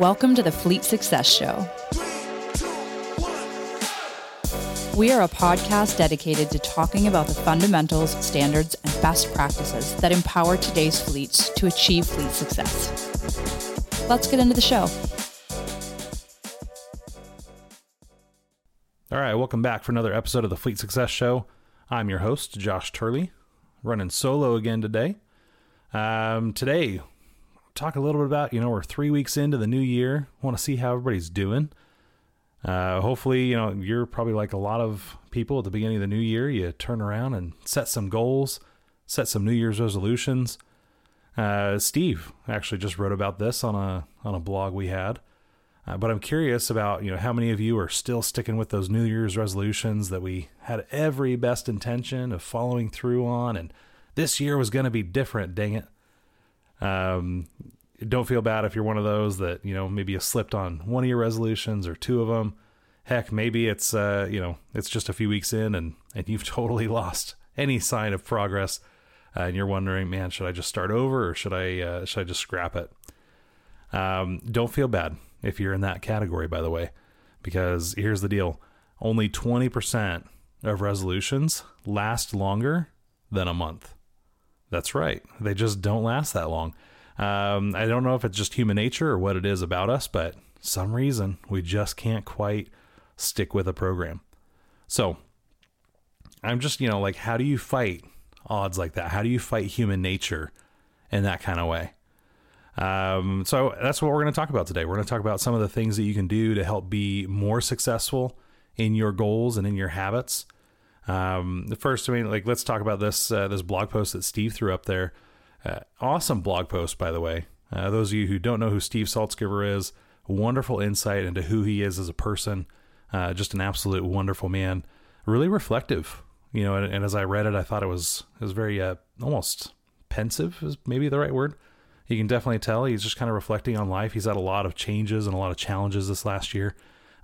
Welcome to the Fleet Success Show. We are a podcast dedicated to talking about the fundamentals, standards, and best practices that empower today's fleets to achieve fleet success. Let's get into the show. All right, welcome back for another episode of the Fleet Success Show. I'm your host, Josh Turley, running solo again today. Um, today, talk a little bit about, you know, we're three weeks into the new year. Want to see how everybody's doing. Uh, hopefully, you know, you're probably like a lot of people at the beginning of the new year. You turn around and set some goals, set some New Year's resolutions. Uh, Steve actually just wrote about this on a on a blog we had. Uh, but I'm curious about you know how many of you are still sticking with those New Year's resolutions that we had every best intention of following through on, and this year was going to be different. Dang it! Um, don't feel bad if you're one of those that you know maybe you slipped on one of your resolutions or two of them. Heck, maybe it's uh, you know it's just a few weeks in and and you've totally lost any sign of progress, uh, and you're wondering, man, should I just start over or should I uh, should I just scrap it? Um, don't feel bad if you're in that category, by the way, because here's the deal: only 20% of resolutions last longer than a month. That's right; they just don't last that long. Um, I don't know if it's just human nature or what it is about us, but some reason we just can't quite stick with a program. So I'm just, you know, like, how do you fight odds like that? How do you fight human nature in that kind of way? Um, so that's what we're going to talk about today. We're going to talk about some of the things that you can do to help be more successful in your goals and in your habits. Um, the first, I mean, like, let's talk about this uh, this blog post that Steve threw up there. Uh, awesome blog post, by the way. Uh, those of you who don't know who Steve Saltzgiver is, wonderful insight into who he is as a person. Uh, just an absolute wonderful man. Really reflective, you know. And, and, as I read it, I thought it was it was very uh, almost pensive, is maybe the right word. You can definitely tell he's just kind of reflecting on life. He's had a lot of changes and a lot of challenges this last year.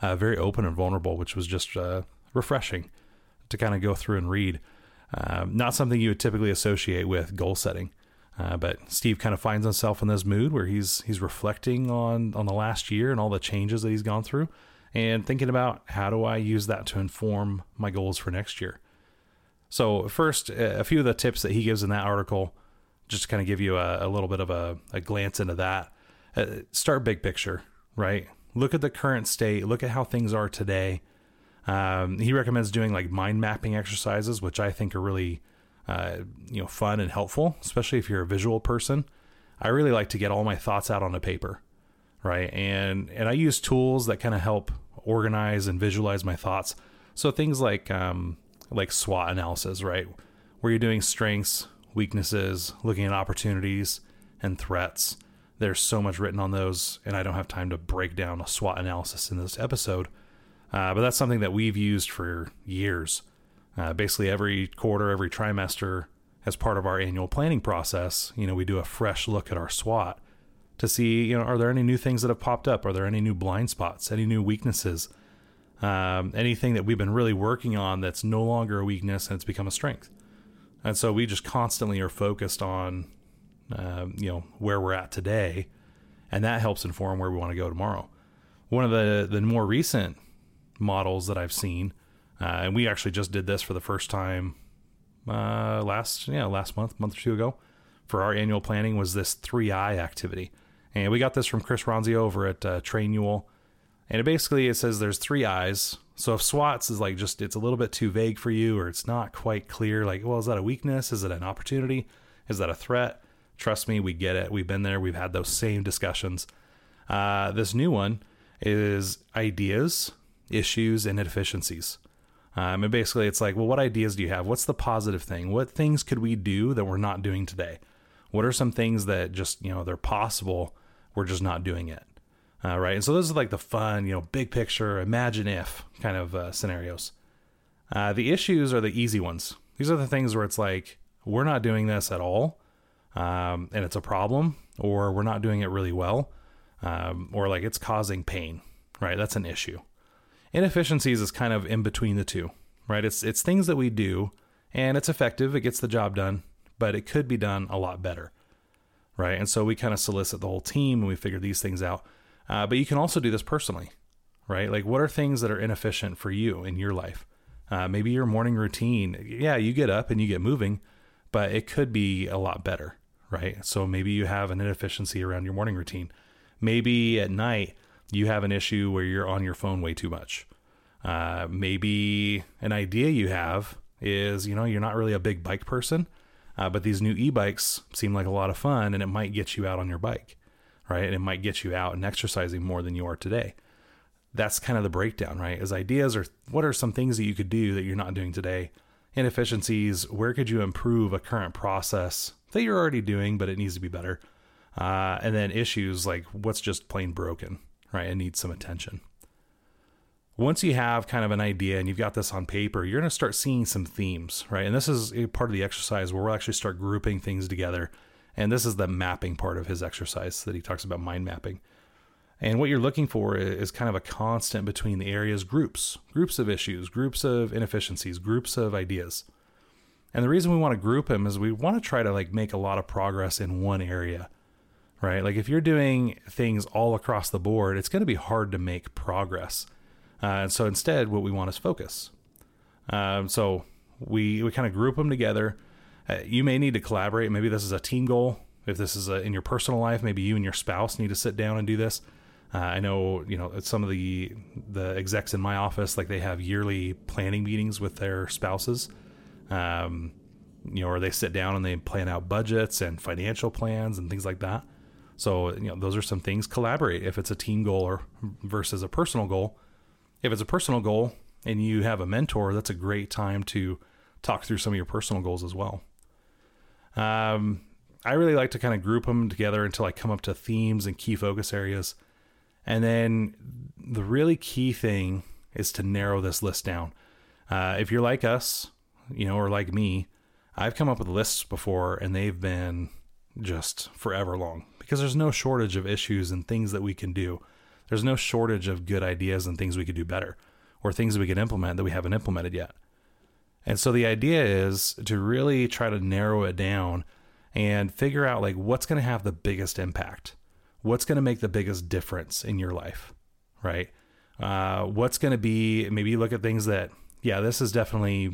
Uh, very open and vulnerable, which was just uh, refreshing to kind of go through and read. Um, not something you would typically associate with goal setting. Uh, but Steve kind of finds himself in this mood where he's he's reflecting on on the last year and all the changes that he's gone through, and thinking about how do I use that to inform my goals for next year. So first, a few of the tips that he gives in that article, just to kind of give you a, a little bit of a, a glance into that. Uh, start big picture, right? Look at the current state. Look at how things are today. Um, he recommends doing like mind mapping exercises, which I think are really uh, you know fun and helpful, especially if you're a visual person. I really like to get all my thoughts out on a paper, right? And and I use tools that kind of help organize and visualize my thoughts. So things like um, like SWOT analysis, right, where you're doing strengths, weaknesses, looking at opportunities and threats. There's so much written on those, and I don't have time to break down a SWOT analysis in this episode. Uh, but that's something that we've used for years uh, basically, every quarter, every trimester, as part of our annual planning process, you know, we do a fresh look at our SWOT to see, you know, are there any new things that have popped up? Are there any new blind spots? Any new weaknesses? Um, anything that we've been really working on that's no longer a weakness and it's become a strength. And so we just constantly are focused on, um, you know, where we're at today, and that helps inform where we want to go tomorrow. One of the the more recent models that I've seen uh, and we actually just did this for the first time uh, last yeah last month, month or two ago, for our annual planning was this three I activity, and we got this from Chris Ronzio over at uh, Trainual, and it basically it says there's three eyes. So if SWOTs is like just it's a little bit too vague for you, or it's not quite clear, like well is that a weakness? Is it an opportunity? Is that a threat? Trust me, we get it. We've been there. We've had those same discussions. Uh, this new one is ideas, issues, and inefficiencies. Um, and basically, it's like, well, what ideas do you have? What's the positive thing? What things could we do that we're not doing today? What are some things that just, you know, they're possible, we're just not doing it? Uh, right. And so those are like the fun, you know, big picture, imagine if kind of uh, scenarios. Uh, the issues are the easy ones. These are the things where it's like, we're not doing this at all, um, and it's a problem, or we're not doing it really well, um, or like it's causing pain, right? That's an issue. Inefficiencies is kind of in between the two, right? It's it's things that we do and it's effective, it gets the job done, but it could be done a lot better. Right? And so we kind of solicit the whole team and we figure these things out. Uh, but you can also do this personally, right? Like, what are things that are inefficient for you in your life? Uh, maybe your morning routine. Yeah, you get up and you get moving, but it could be a lot better, right? So maybe you have an inefficiency around your morning routine. Maybe at night you have an issue where you're on your phone way too much. Uh, maybe an idea you have is, you know, you're not really a big bike person, uh, but these new e-bikes seem like a lot of fun and it might get you out on your bike, right? And it might get you out and exercising more than you are today. That's kind of the breakdown, right? As ideas or what are some things that you could do that you're not doing today? Inefficiencies, where could you improve a current process that you're already doing, but it needs to be better? Uh, and then issues like what's just plain broken, right? It needs some attention once you have kind of an idea and you've got this on paper, you're going to start seeing some themes, right? And this is a part of the exercise where we'll actually start grouping things together. And this is the mapping part of his exercise that he talks about mind mapping. And what you're looking for is kind of a constant between the areas groups, groups of issues, groups of inefficiencies, groups of ideas. And the reason we want to group them is we want to try to like make a lot of progress in one area, right? Like if you're doing things all across the board, it's going to be hard to make progress. Uh, so instead, what we want is focus. Um, so we we kind of group them together. Uh, you may need to collaborate. Maybe this is a team goal. If this is a, in your personal life, maybe you and your spouse need to sit down and do this. Uh, I know, you know, some of the the execs in my office, like they have yearly planning meetings with their spouses. Um, you know, or they sit down and they plan out budgets and financial plans and things like that. So, you know, those are some things. Collaborate if it's a team goal or versus a personal goal if it's a personal goal and you have a mentor, that's a great time to talk through some of your personal goals as well. Um, I really like to kind of group them together until I come up to themes and key focus areas. And then the really key thing is to narrow this list down. Uh, if you're like us, you know, or like me, I've come up with lists before and they've been just forever long because there's no shortage of issues and things that we can do there's no shortage of good ideas and things we could do better or things we could implement that we haven't implemented yet. And so the idea is to really try to narrow it down and figure out like what's going to have the biggest impact. What's going to make the biggest difference in your life, right? Uh, what's going to be maybe look at things that yeah, this is definitely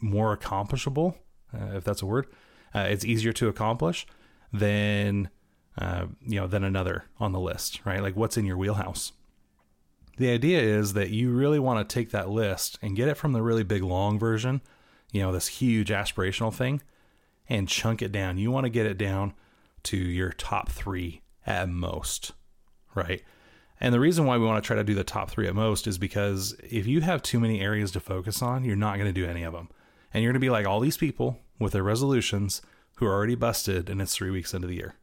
more accomplishable, uh, if that's a word. Uh, it's easier to accomplish than uh, you know, than another on the list, right? Like what's in your wheelhouse. The idea is that you really want to take that list and get it from the really big long version, you know, this huge aspirational thing, and chunk it down. You want to get it down to your top three at most, right? And the reason why we want to try to do the top three at most is because if you have too many areas to focus on, you're not going to do any of them. And you're going to be like all these people with their resolutions who are already busted and it's three weeks into the year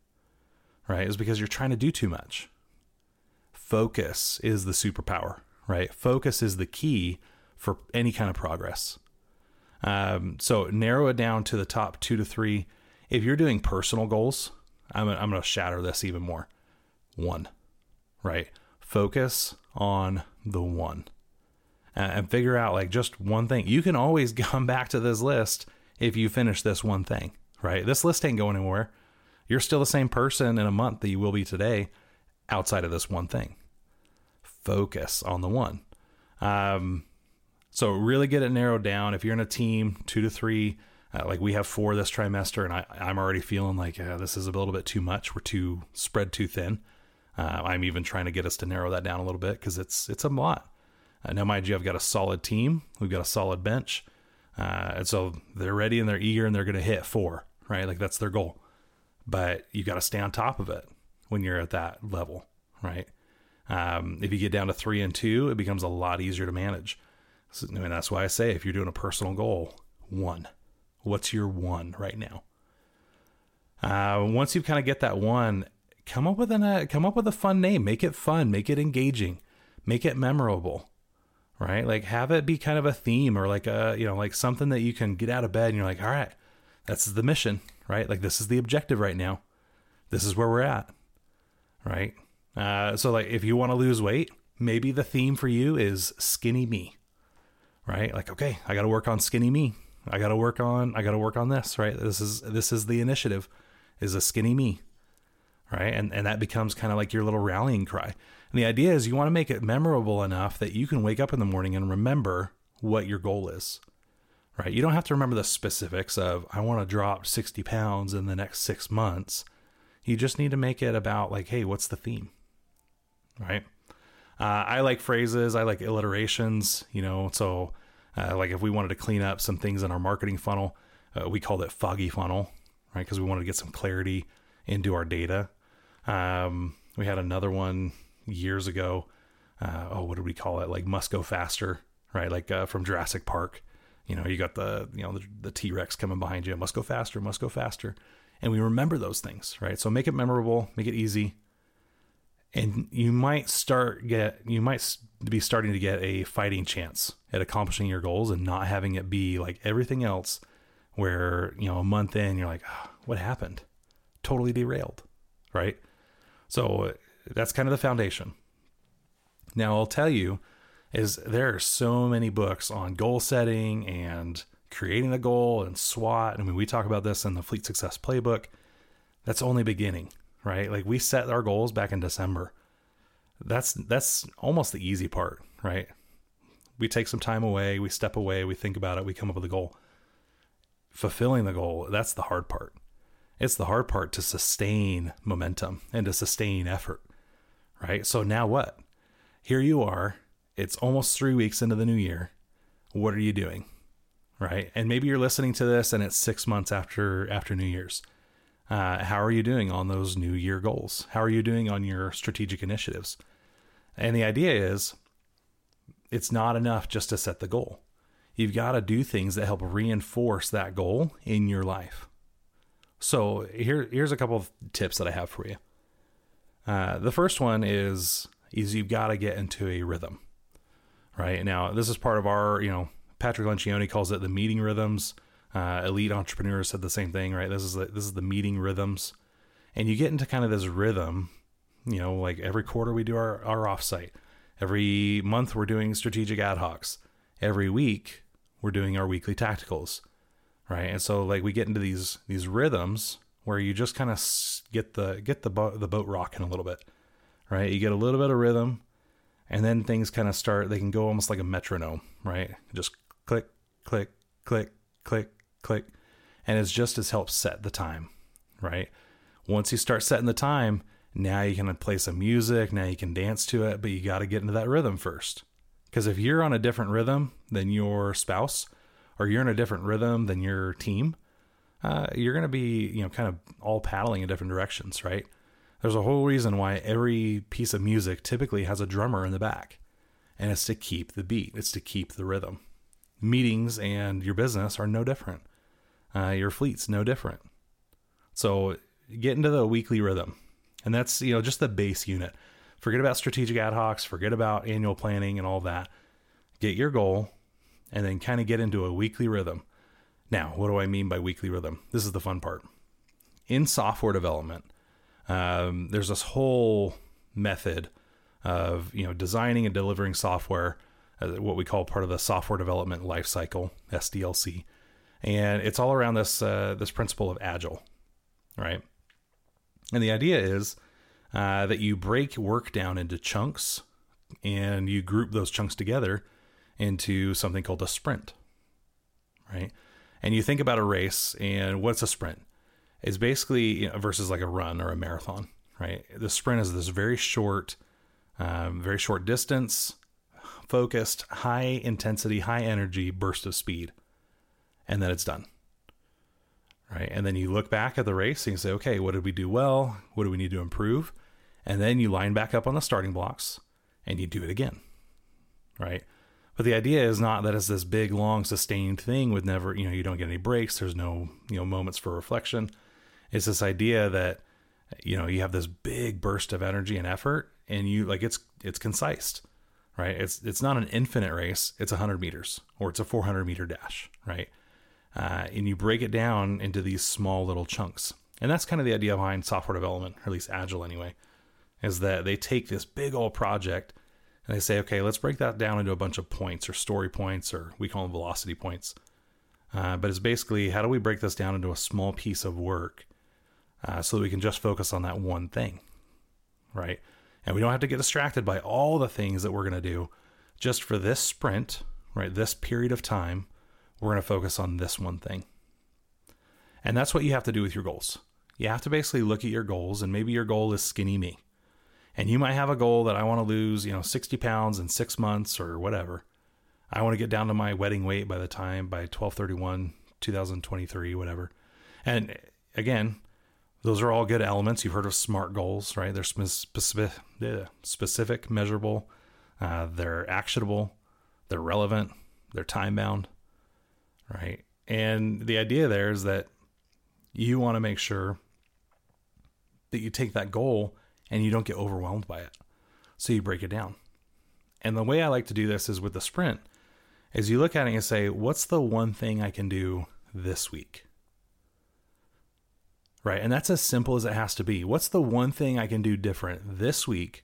right? Is because you're trying to do too much. Focus is the superpower, right? Focus is the key for any kind of progress. Um, so narrow it down to the top two to three. If you're doing personal goals, I'm, I'm going to shatter this even more. One, right? Focus on the one and figure out like just one thing. You can always come back to this list if you finish this one thing, right? This list ain't going anywhere. You're still the same person in a month that you will be today outside of this one thing. Focus on the one. Um, so really get it narrowed down. If you're in a team, two to three, uh, like we have four this trimester, and I, I'm already feeling like uh, this is a little bit too much. We're too spread too thin. Uh, I'm even trying to get us to narrow that down a little bit because it's it's a lot. Uh, now, mind you, I've got a solid team. We've got a solid bench, uh, and so they're ready and they're eager and they're going to hit four. Right, like that's their goal but you got to stay on top of it when you're at that level, right? Um, if you get down to three and two, it becomes a lot easier to manage. So, and that's why I say if you're doing a personal goal, one. What's your one right now? Uh, once you kind of get that one, come up with an uh, come up with a fun name. Make it fun. Make it engaging. Make it memorable. Right? Like have it be kind of a theme or like a you know like something that you can get out of bed and you're like, all right, that's the mission right? Like this is the objective right now. This is where we're at, right? Uh, so like if you want to lose weight, maybe the theme for you is skinny me, right? Like okay, I got to work on skinny me. I got to work on I got to work on this, right? This is this is the initiative, is a skinny me, right? And and that becomes kind of like your little rallying cry. And the idea is you want to make it memorable enough that you can wake up in the morning and remember what your goal is. Right? You don't have to remember the specifics of I want to drop 60 pounds in the next 6 months. You just need to make it about like, hey, what's the theme? Right? Uh, I like phrases, I like alliterations, you know, so uh, like if we wanted to clean up some things in our marketing funnel, uh, we called it foggy funnel, right? Because we wanted to get some clarity into our data. Um, we had another one years ago. Uh, oh, what did we call it? Like must go faster, right? Like uh, from Jurassic Park. You know, you got the you know the, the T Rex coming behind you. Must go faster. Must go faster. And we remember those things, right? So make it memorable, make it easy, and you might start get you might be starting to get a fighting chance at accomplishing your goals and not having it be like everything else where you know a month in you're like oh, what happened totally derailed right so that's kind of the foundation now i'll tell you is there are so many books on goal setting and creating the goal and swot i mean we talk about this in the fleet success playbook that's only beginning right? Like we set our goals back in December. That's that's almost the easy part, right? We take some time away, we step away, we think about it, we come up with a goal. Fulfilling the goal, that's the hard part. It's the hard part to sustain momentum and to sustain effort, right? So now what? Here you are. It's almost 3 weeks into the new year. What are you doing? Right? And maybe you're listening to this and it's 6 months after after New Year's uh, how are you doing on those new year goals? How are you doing on your strategic initiatives? And the idea is it's not enough just to set the goal. You've got to do things that help reinforce that goal in your life. So here, here's a couple of tips that I have for you. Uh, the first one is is you've got to get into a rhythm. Right now, this is part of our, you know, Patrick Lencioni calls it the meeting rhythms. Uh, elite entrepreneurs said the same thing, right? This is the, this is the meeting rhythms, and you get into kind of this rhythm. You know, like every quarter we do our our offsite, every month we're doing strategic ad hocs, every week we're doing our weekly tacticals, right? And so like we get into these these rhythms where you just kind of get the get the boat the boat rocking a little bit, right? You get a little bit of rhythm, and then things kind of start. They can go almost like a metronome, right? Just click, click, click, click, click, and it's just as helps set the time, right? Once you start setting the time, now you can play some music, now you can dance to it, but you got to get into that rhythm first. Because if you're on a different rhythm than your spouse, or you're in a different rhythm than your team, uh, you're going to be, you know, kind of all paddling in different directions, right? There's a whole reason why every piece of music typically has a drummer in the back, and it's to keep the beat, it's to keep the rhythm. Meetings and your business are no different uh, your fleet's no different. So get into the weekly rhythm, and that's you know just the base unit. Forget about strategic ad hocs, forget about annual planning and all that. Get your goal, and then kind of get into a weekly rhythm. Now, what do I mean by weekly rhythm? This is the fun part. In software development, um, there's this whole method of you know designing and delivering software, uh, what we call part of the software development lifecycle (SDLC) and it's all around this uh, this principle of agile, right? And the idea is uh, that you break work down into chunks, and you group those chunks together into something called a sprint, right? And you think about a race, and what's a sprint? It's basically you know, versus like a run or a marathon, right? The sprint is this very short, um, very short distance, focused, high intensity, high energy burst of speed and then it's done. Right. And then you look back at the race and you say, okay, what did we do well? What do we need to improve? And then you line back up on the starting blocks and you do it again. Right. But the idea is not that it's this big, long, sustained thing with never, you know, you don't get any breaks. There's no, you know, moments for reflection. It's this idea that, you know, you have this big burst of energy and effort and you like it's, it's concise, right? It's, it's not an infinite race. It's a hundred meters or it's a 400 meter dash, right? uh, and you break it down into these small little chunks. And that's kind of the idea behind software development, or at least Agile anyway, is that they take this big old project and they say, okay, let's break that down into a bunch of points or story points, or we call them velocity points. Uh, but it's basically how do we break this down into a small piece of work uh, so we can just focus on that one thing, right? And we don't have to get distracted by all the things that we're going to do. Just for this sprint, right, this period of time, we're going to focus on this one thing. And that's what you have to do with your goals. You have to basically look at your goals, and maybe your goal is skinny me. And you might have a goal that I want to lose, you know, 60 pounds in six months or whatever. I want to get down to my wedding weight by the time by 1231, 2023, whatever. And again, those are all good elements. You've heard of SMART goals, right? They're specific, specific measurable, uh, they're actionable, they're relevant, they're time bound, right? And the idea there is that you want to make sure that you take that goal and you don't get overwhelmed by it. So you break it down. And the way I like to do this is with the sprint is you look at it and say, what's the one thing I can do this week? Right? And that's as simple as it has to be. What's the one thing I can do different this week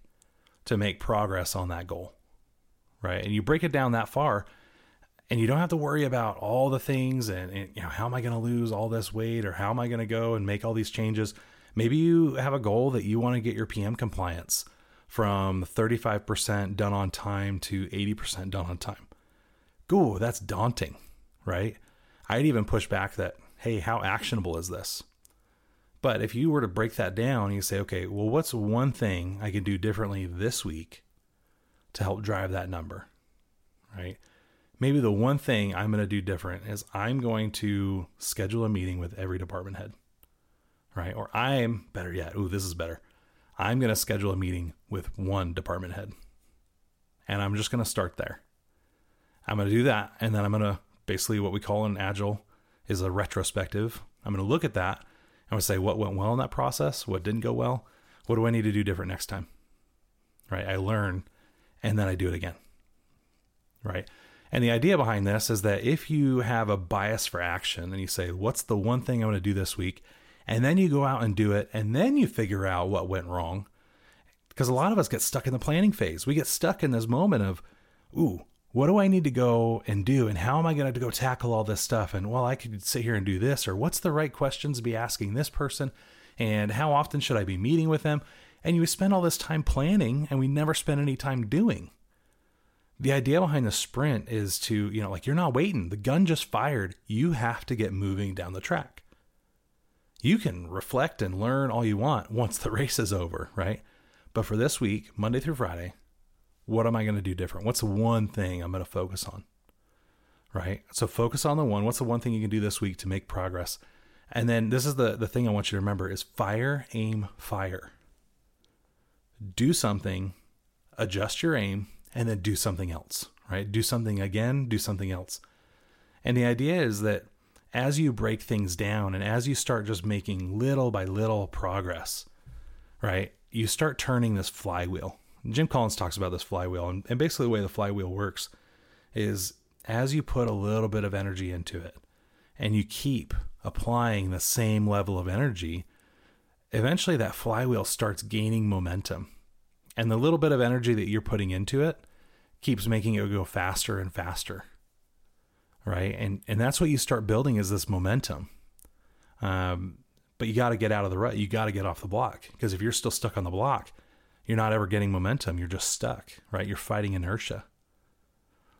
to make progress on that goal? Right? And you break it down that far and you don't have to worry about all the things and, and you know how am I going to lose all this weight or how am I going to go and make all these changes. Maybe you have a goal that you want to get your PM compliance from 35% done on time to 80% done on time. Ooh, that's daunting, right? I'd even push back that, hey, how actionable is this? But if you were to break that down, you say, okay, well, what's one thing I can do differently this week to help drive that number, right? maybe the one thing I'm going to do different is I'm going to schedule a meeting with every department head, right? Or I'm better yet. Ooh, this is better. I'm going to schedule a meeting with one department head, and I'm just going to start there. I'm going to do that, and then I'm going to basically what we call an agile is a retrospective. I'm going to look at that. Going to say what went well in that process, what didn't go well, what do I need to do different next time, right? I learn, and then I do it again, right? And the idea behind this is that if you have a bias for action and you say, what's the one thing I'm going to do this week? And then you go out and do it, and then you figure out what went wrong. Because a lot of us get stuck in the planning phase. We get stuck in this moment of, ooh, what do I need to go and do? And how am I going to go tackle all this stuff? And well, I could sit here and do this, or what's the right questions to be asking this person? And how often should I be meeting with them? And you spend all this time planning, and we never spend any time doing the idea behind the sprint is to, you know, like you're not waiting. The gun just fired. You have to get moving down the track. You can reflect and learn all you want once the race is over, right? But for this week, Monday through Friday, what am I going to do different? What's the one thing I'm going to focus on? Right? So focus on the one. What's the one thing you can do this week to make progress? And then this is the the thing I want you to remember is fire, aim, fire. Do something, adjust your aim, and then do something else, right? Do something again, do something else. And the idea is that as you break things down and as you start just making little by little progress, right, you start turning this flywheel. Jim Collins talks about this flywheel, and, and basically the way the flywheel works is as you put a little bit of energy into it and you keep applying the same level of energy, eventually that flywheel starts gaining momentum. And the little bit of energy that you're putting into it keeps making it go faster and faster. Right. And and that's what you start building is this momentum. Um, but you got to get out of the rut. You got to get off the block because if you're still stuck on the block, you're not ever getting momentum. You're just stuck, right? You're fighting inertia.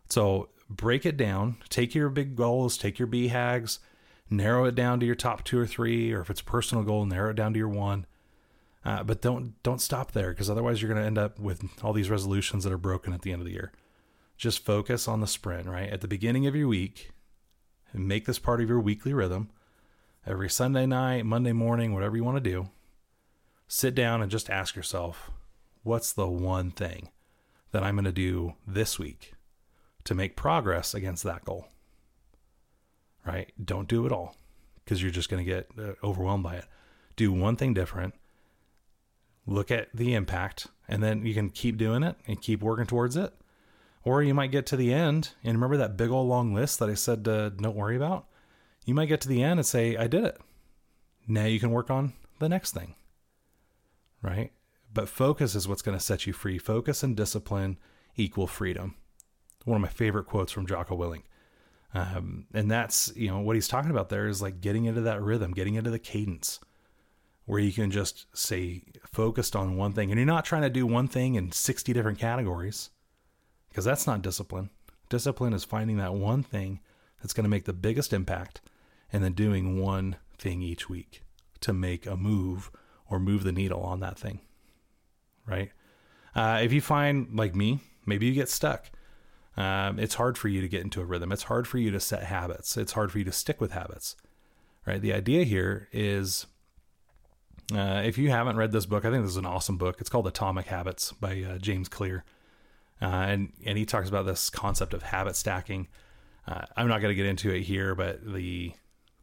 So break it down. Take your big goals, take your BHAGs, narrow it down to your top two or three, or if it's a personal goal, narrow it down to your one. Uh, but don't don't stop there because otherwise you're going to end up with all these resolutions that are broken at the end of the year. Just focus on the sprint, right? At the beginning of your week, and make this part of your weekly rhythm. Every Sunday night, Monday morning, whatever you want to do, sit down and just ask yourself, what's the one thing that I'm going to do this week to make progress against that goal? Right? Don't do it all because you're just going to get uh, overwhelmed by it. Do one thing different look at the impact, and then you can keep doing it and keep working towards it. Or you might get to the end and remember that big old long list that I said uh, don't worry about? You might get to the end and say, I did it. Now you can work on the next thing. Right? But focus is what's going to set you free. Focus and discipline equal freedom. One of my favorite quotes from Jocko Willink. Um, and that's, you know, what he's talking about there is like getting into that rhythm, getting into the cadence where you can just say focused on one thing and you're not trying to do one thing in 60 different categories because that's not discipline. Discipline is finding that one thing that's going to make the biggest impact and then doing one thing each week to make a move or move the needle on that thing. Right? Uh, if you find, like me, maybe you get stuck. Um, it's hard for you to get into a rhythm. It's hard for you to set habits. It's hard for you to stick with habits. Right? The idea here is uh, if you haven't read this book, I think this is an awesome book. It's called Atomic Habits by uh, James Clear. Uh, and, and he talks about this concept of habit stacking. Uh, I'm not going to get into it here, but the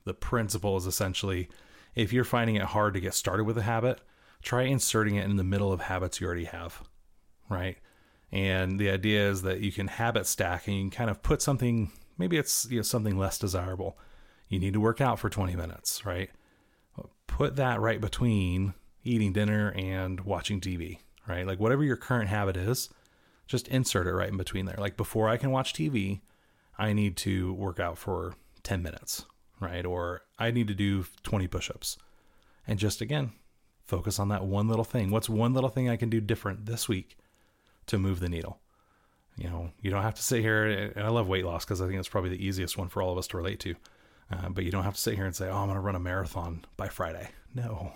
the principle is essentially if you're finding it hard to get started with a habit, try inserting it in the middle of habits you already have, right? And the idea is that you can habit stack and you can kind of put something, maybe it's you know, something less desirable. You need to work out for 20 minutes, right? Put that right between eating dinner and watching TV, right? Like whatever your current habit is, just insert it right in between there. Like before I can watch TV, I need to work out for 10 minutes, right? Or I need to do 20 push ups. And just again, focus on that one little thing. What's one little thing I can do different this week to move the needle? You know, you don't have to sit here, and I love weight loss because I think it's probably the easiest one for all of us to relate to. Uh, but you don't have to sit here and say, oh, I'm going to run a marathon by Friday. No.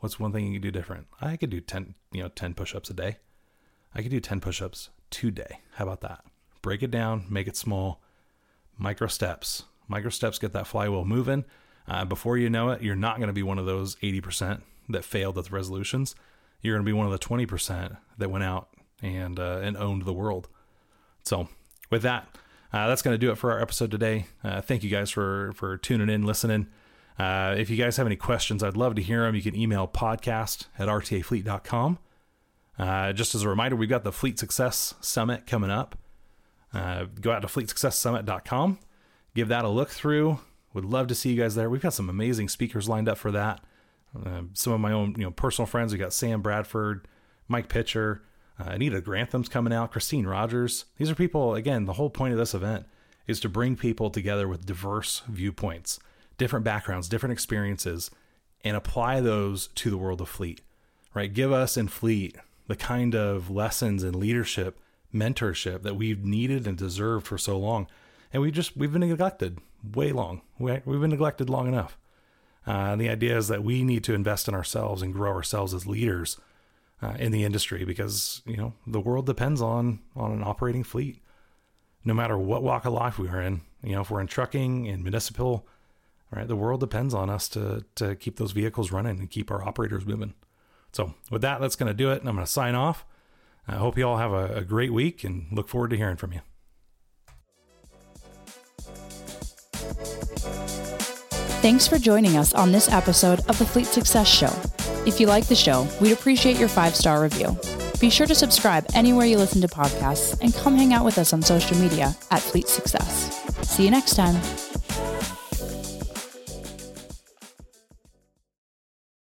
What's one thing you can do different? I could do 10, you know, 10 push-ups a day. I could do 10 push-ups today. How about that? Break it down, make it small, micro steps. Micro steps get that flywheel moving. Uh, before you know it, you're not going to be one of those 80% that failed at the resolutions. You're going to be one of the 20% that went out and uh, and owned the world. So, with that, uh, that's going to do it for our episode today. Uh, thank you guys for for tuning in, listening. Uh, if you guys have any questions, I'd love to hear them. You can email podcast at rtafleet.com. Uh, just as a reminder, we've got the Fleet Success Summit coming up. Uh, go out to fleetsuccesssummit.com, give that a look through. Would love to see you guys there. We've got some amazing speakers lined up for that. Uh, some of my own, you know, personal friends. We got Sam Bradford, Mike Pitcher, uh, Anita Grantham's coming out, Christine Rogers. These are people, again, the whole point of this event is to bring people together with diverse viewpoints, different backgrounds, different experiences, and apply those to the world of fleet, right? Give us in fleet the kind of lessons and leadership, mentorship that we've needed and deserved for so long. And we just, we've been neglected way long. We've been neglected long enough. Uh, the idea is that we need to invest in ourselves and grow ourselves as leaders uh, in the industry because you know the world depends on on an operating fleet. No matter what walk of life we are in, you know, if we're in trucking in municipal, right, the world depends on us to to keep those vehicles running and keep our operators moving. So with that, that's going to do it. And I'm going to sign off. I hope you all have a, a great week and look forward to hearing from you. Thanks for joining us on this episode of the Fleet Success Show. If you like the show, we'd appreciate your five star review. Be sure to subscribe anywhere you listen to podcasts and come hang out with us on social media at Fleet Success. See you next time.